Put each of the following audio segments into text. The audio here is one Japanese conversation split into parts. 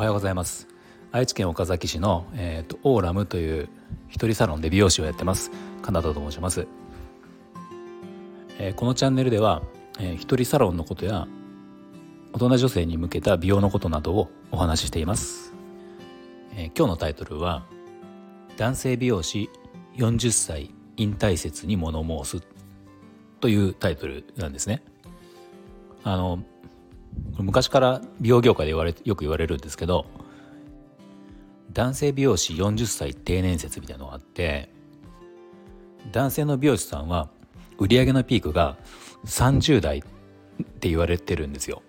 おはようございます。愛知県岡崎市の、えーと、オーラムという一人サロンで美容師をやってます。カナダと申します、えー、このチャンネルでは、えー、一人サロンのことや大人女性に向けた美容のことなどをお話ししています、えー、今日のタイトルは男性美容師40歳引退説に物申すというタイトルなんですね。あの昔から美容業界で言われよく言われるんですけど男性美容師40歳定年説みたいなのがあって男性の美容師さんは売り上げのピークが30代って言われてるんですよ。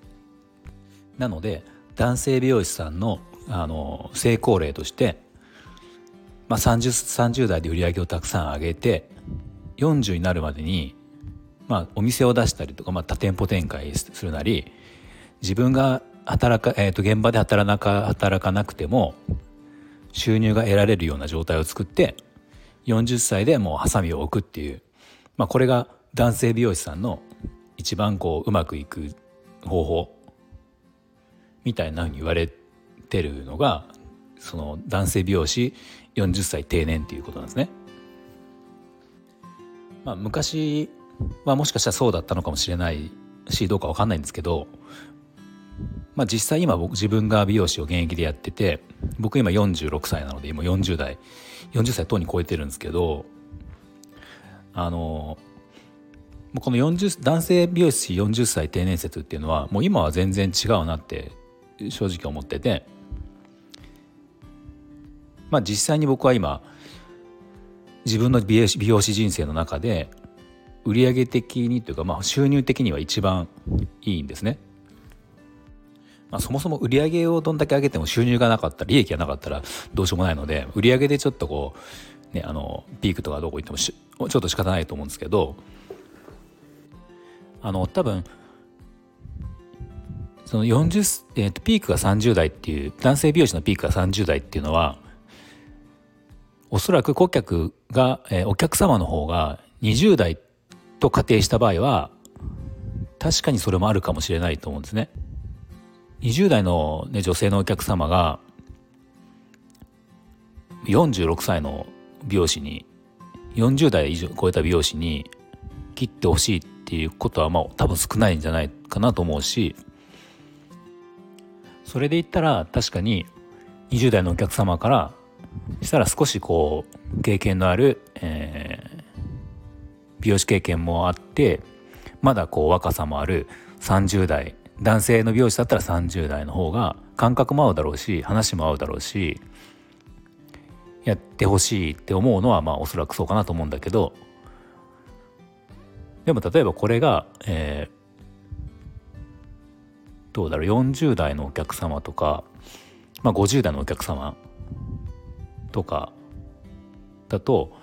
なので男性美容師さんのあの成功例として、まあ30、30, 代で売り上げをたくさん上げて40になるまでに、まあ、お店を出したりとか、まあ、多店舗展開するなり自分が働か、えー、と現場で働か働かなくても収入が得られるような状態を作って40歳でもうハサミを置くっていう、まあ、これが男性美容師さんの一番こううまくいく方法みたいなふうに言われてるのがその男性美容師40歳定年っていうことなんですね。まあ、昔はもしかしたらそうだったのかもしれないしどうか分かんないんですけどまあ、実際今僕自分が美容師を現役でやってて僕今46歳なので今40代40歳とうに超えてるんですけどあのこの40男性美容師40歳定年説っていうのはもう今は全然違うなって正直思っててまあ実際に僕は今自分の美容師美容師人生の中で売上的にというかまあ収入的には一番いいんですね。まあ、そもそも売り上げをどんだけ上げても収入がなかったら利益がなかったらどうしようもないので売り上げでちょっとこう、ね、あのピークとかどこ行ってもちょっと仕方ないと思うんですけどあの多分その40、えー、とピークが30代っていう男性美容師のピークが30代っていうのはおそらく顧客が、えー、お客様の方が20代と仮定した場合は確かにそれもあるかもしれないと思うんですね。20代の、ね、女性のお客様が46歳の美容師に40代以上超えた美容師に切ってほしいっていうことはまあ多分少ないんじゃないかなと思うしそれで言ったら確かに20代のお客様からしたら少しこう経験のある、えー、美容師経験もあってまだこう若さもある30代男性の美容師だったら30代の方が感覚も合うだろうし話も合うだろうしやってほしいって思うのはまあおそらくそうかなと思うんだけどでも例えばこれが、えー、どうだろう40代のお客様とか、まあ、50代のお客様とかだと、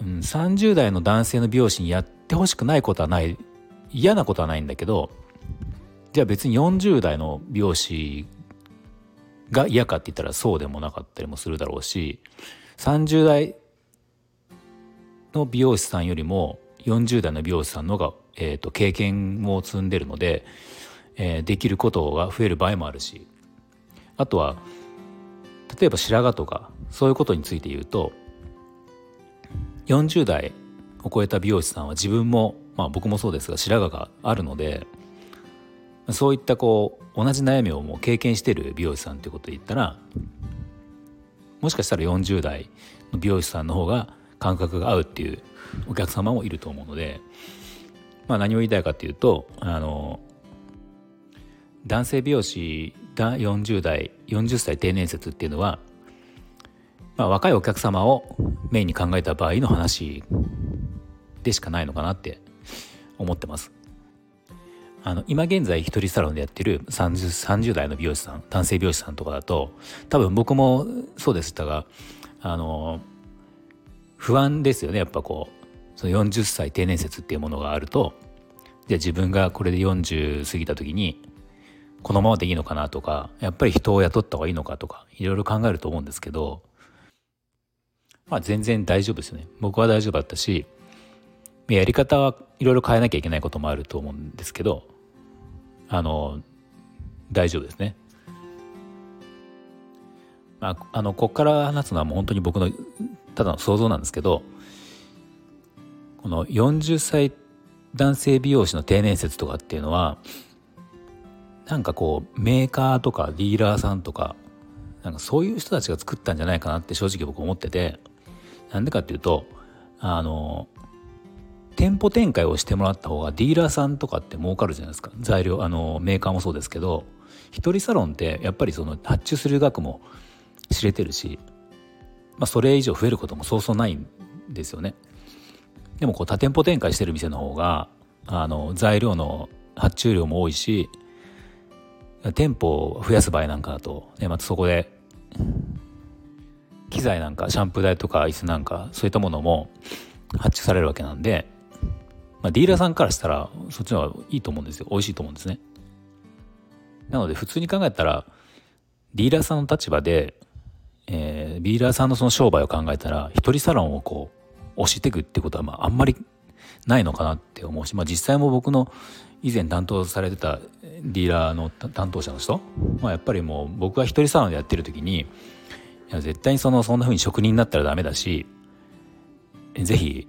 うん、30代の男性の美容師にやってほしくないことはない嫌なことはないんだけどじゃあ別に40代の美容師が嫌かって言ったらそうでもなかったりもするだろうし30代の美容師さんよりも40代の美容師さんの方が、えーと、経験を積んでるので、えー、できることが増える場合もあるしあとは例えば白髪とかそういうことについて言うと40代を超えた美容師さんは自分もまあ僕もそうですが白髪があるのでそういったこう同じ悩みをもう経験してる美容師さんということで言ったらもしかしたら40代の美容師さんの方が感覚が合うっていうお客様もいると思うので、まあ、何を言いたいかっていうとあの男性美容師が40代40歳定年説っていうのは、まあ、若いお客様をメインに考えた場合の話でしかないのかなって思ってます。あの今現在一人サロンでやってる 30, 30代の美容師さん男性美容師さんとかだと多分僕もそうでしたがあの不安ですよねやっぱこうその40歳定年説っていうものがあるとじゃあ自分がこれで40過ぎた時にこのままでいいのかなとかやっぱり人を雇った方がいいのかとかいろいろ考えると思うんですけどまあ全然大丈夫ですよね僕は大丈夫だったしやり方はいろいろ変えなきゃいけないこともあると思うんですけどあの大丈夫ですね。まあ、あのここから話すのはもう本当に僕のただの想像なんですけどこの40歳男性美容師の定年説とかっていうのはなんかこうメーカーとかディーラーさんとかなんかそういう人たちが作ったんじゃないかなって正直僕思っててなんでかっていうとあの店舗展開をしてもらった方がディーラーさんとかって儲かるじゃないですか材料あのメーカーもそうですけど一人サロンってやっぱりその発注する額も知れてるし、まあ、それ以上増えることもそうそうないんですよね。でもこう多店舗展開してる店の方があの材料の発注量も多いし店舗を増やす場合なんかだと、ね、またそこで機材なんかシャンプー台とか椅子なんかそういったものも発注されるわけなんで、まあ、ディーラーさんからしたらそっちの方がいいと思うんですよ美味しいと思うんですね。なので普通に考えたらディーラーさんの立場で、えー、ディーラーさんのその商売を考えたら一人サロンをこう押していくってことはまああんまりないのかなって思うし、まあ、実際も僕の以前担当されてたディーラーの担当者の人、まあ、やっぱりもう僕が一人サロンでやってる時にいや絶対にそのそんな風に職人になったらダメだしぜひ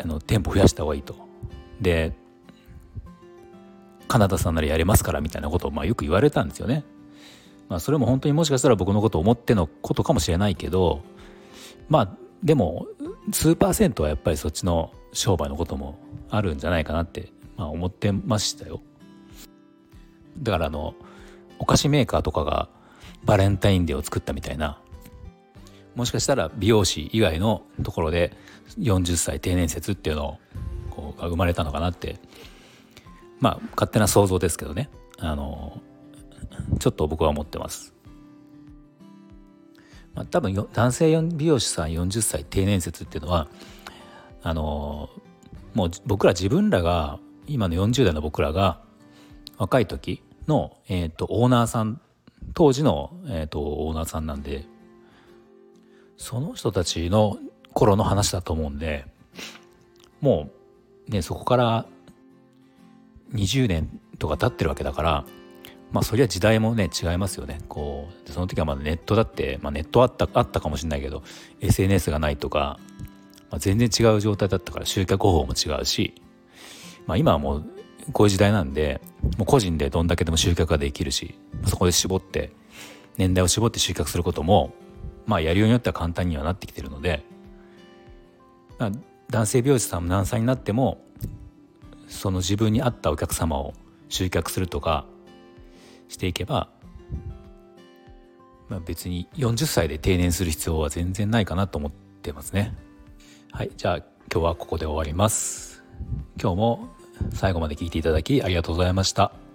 あの店舗増やした方がいいと。でカナダさんならやれますからみたいなことをまあよく言われたんですよね。まあそれも本当にもしかしたら僕のことを思ってのことかもしれないけどまあでも数パーセントはやっぱりそっちの商売のこともあるんじゃないかなって、まあ、思ってましたよ。だからあのお菓子メーカーとかがバレンタインデーを作ったみたいなもしかしたら美容師以外のところで40歳定年説っていうのこうが生まれたのかなってまあ勝手な想像ですけどねあのちょっと僕は思ってます。まあ、多分男性美容師さん40歳定年説っていうのはあのもう僕ら自分らが今の40代の僕らが若い時の、えーと、オーナーさん当時の、えーと、オーナーさんなんでその人たちの頃の話だと思うんでもうねそこから20年とか経ってるわけだからまあそりゃ時代もね違いますよね。こうその時はまだネットだって、まあ、ネットあったあったかもしれないけど SNS がないとか、まあ、全然違う状態だったから集客方法も違うし、まあ、今はもうこういう時代なんでもう個人でどんだけでも集客ができるしそこで絞って年代を絞って集客することもまあやるようによっては簡単にはなってきてるので、男性美容師さんも何歳になってもその自分に合ったお客様を集客するとかしていけば、まあ、別に40歳で定年する必要は全然ないかなと思ってますね。はい、じゃあ今日はここで終わります。今日も最後まで聞いていただきありがとうございました。